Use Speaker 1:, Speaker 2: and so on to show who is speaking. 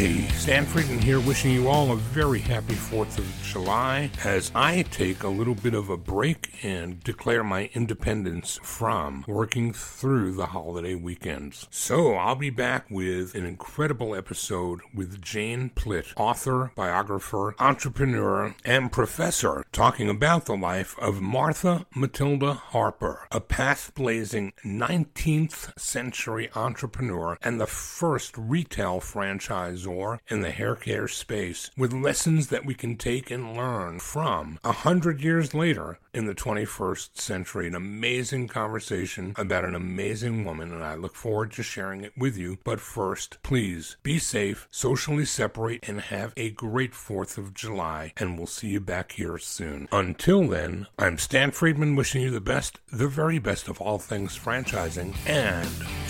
Speaker 1: Hey, Stan here, wishing you all a very happy 4th of July as I take a little bit of a break and declare my independence from working through the holiday weekends. So I'll be back with an incredible episode with Jane Plitt, author, biographer, entrepreneur, and professor, talking about the life of Martha Matilda Harper, a path blazing 19th century entrepreneur and the first retail franchisor in the hair care space, with lessons that we can take and learn from a hundred years later in the 21st century. An amazing conversation about an amazing woman, and I look forward to sharing it with you. But first, please be safe, socially separate, and have a great 4th of July, and we'll see you back here soon. Until then, I'm Stan Friedman wishing you the best, the very best of all things franchising, and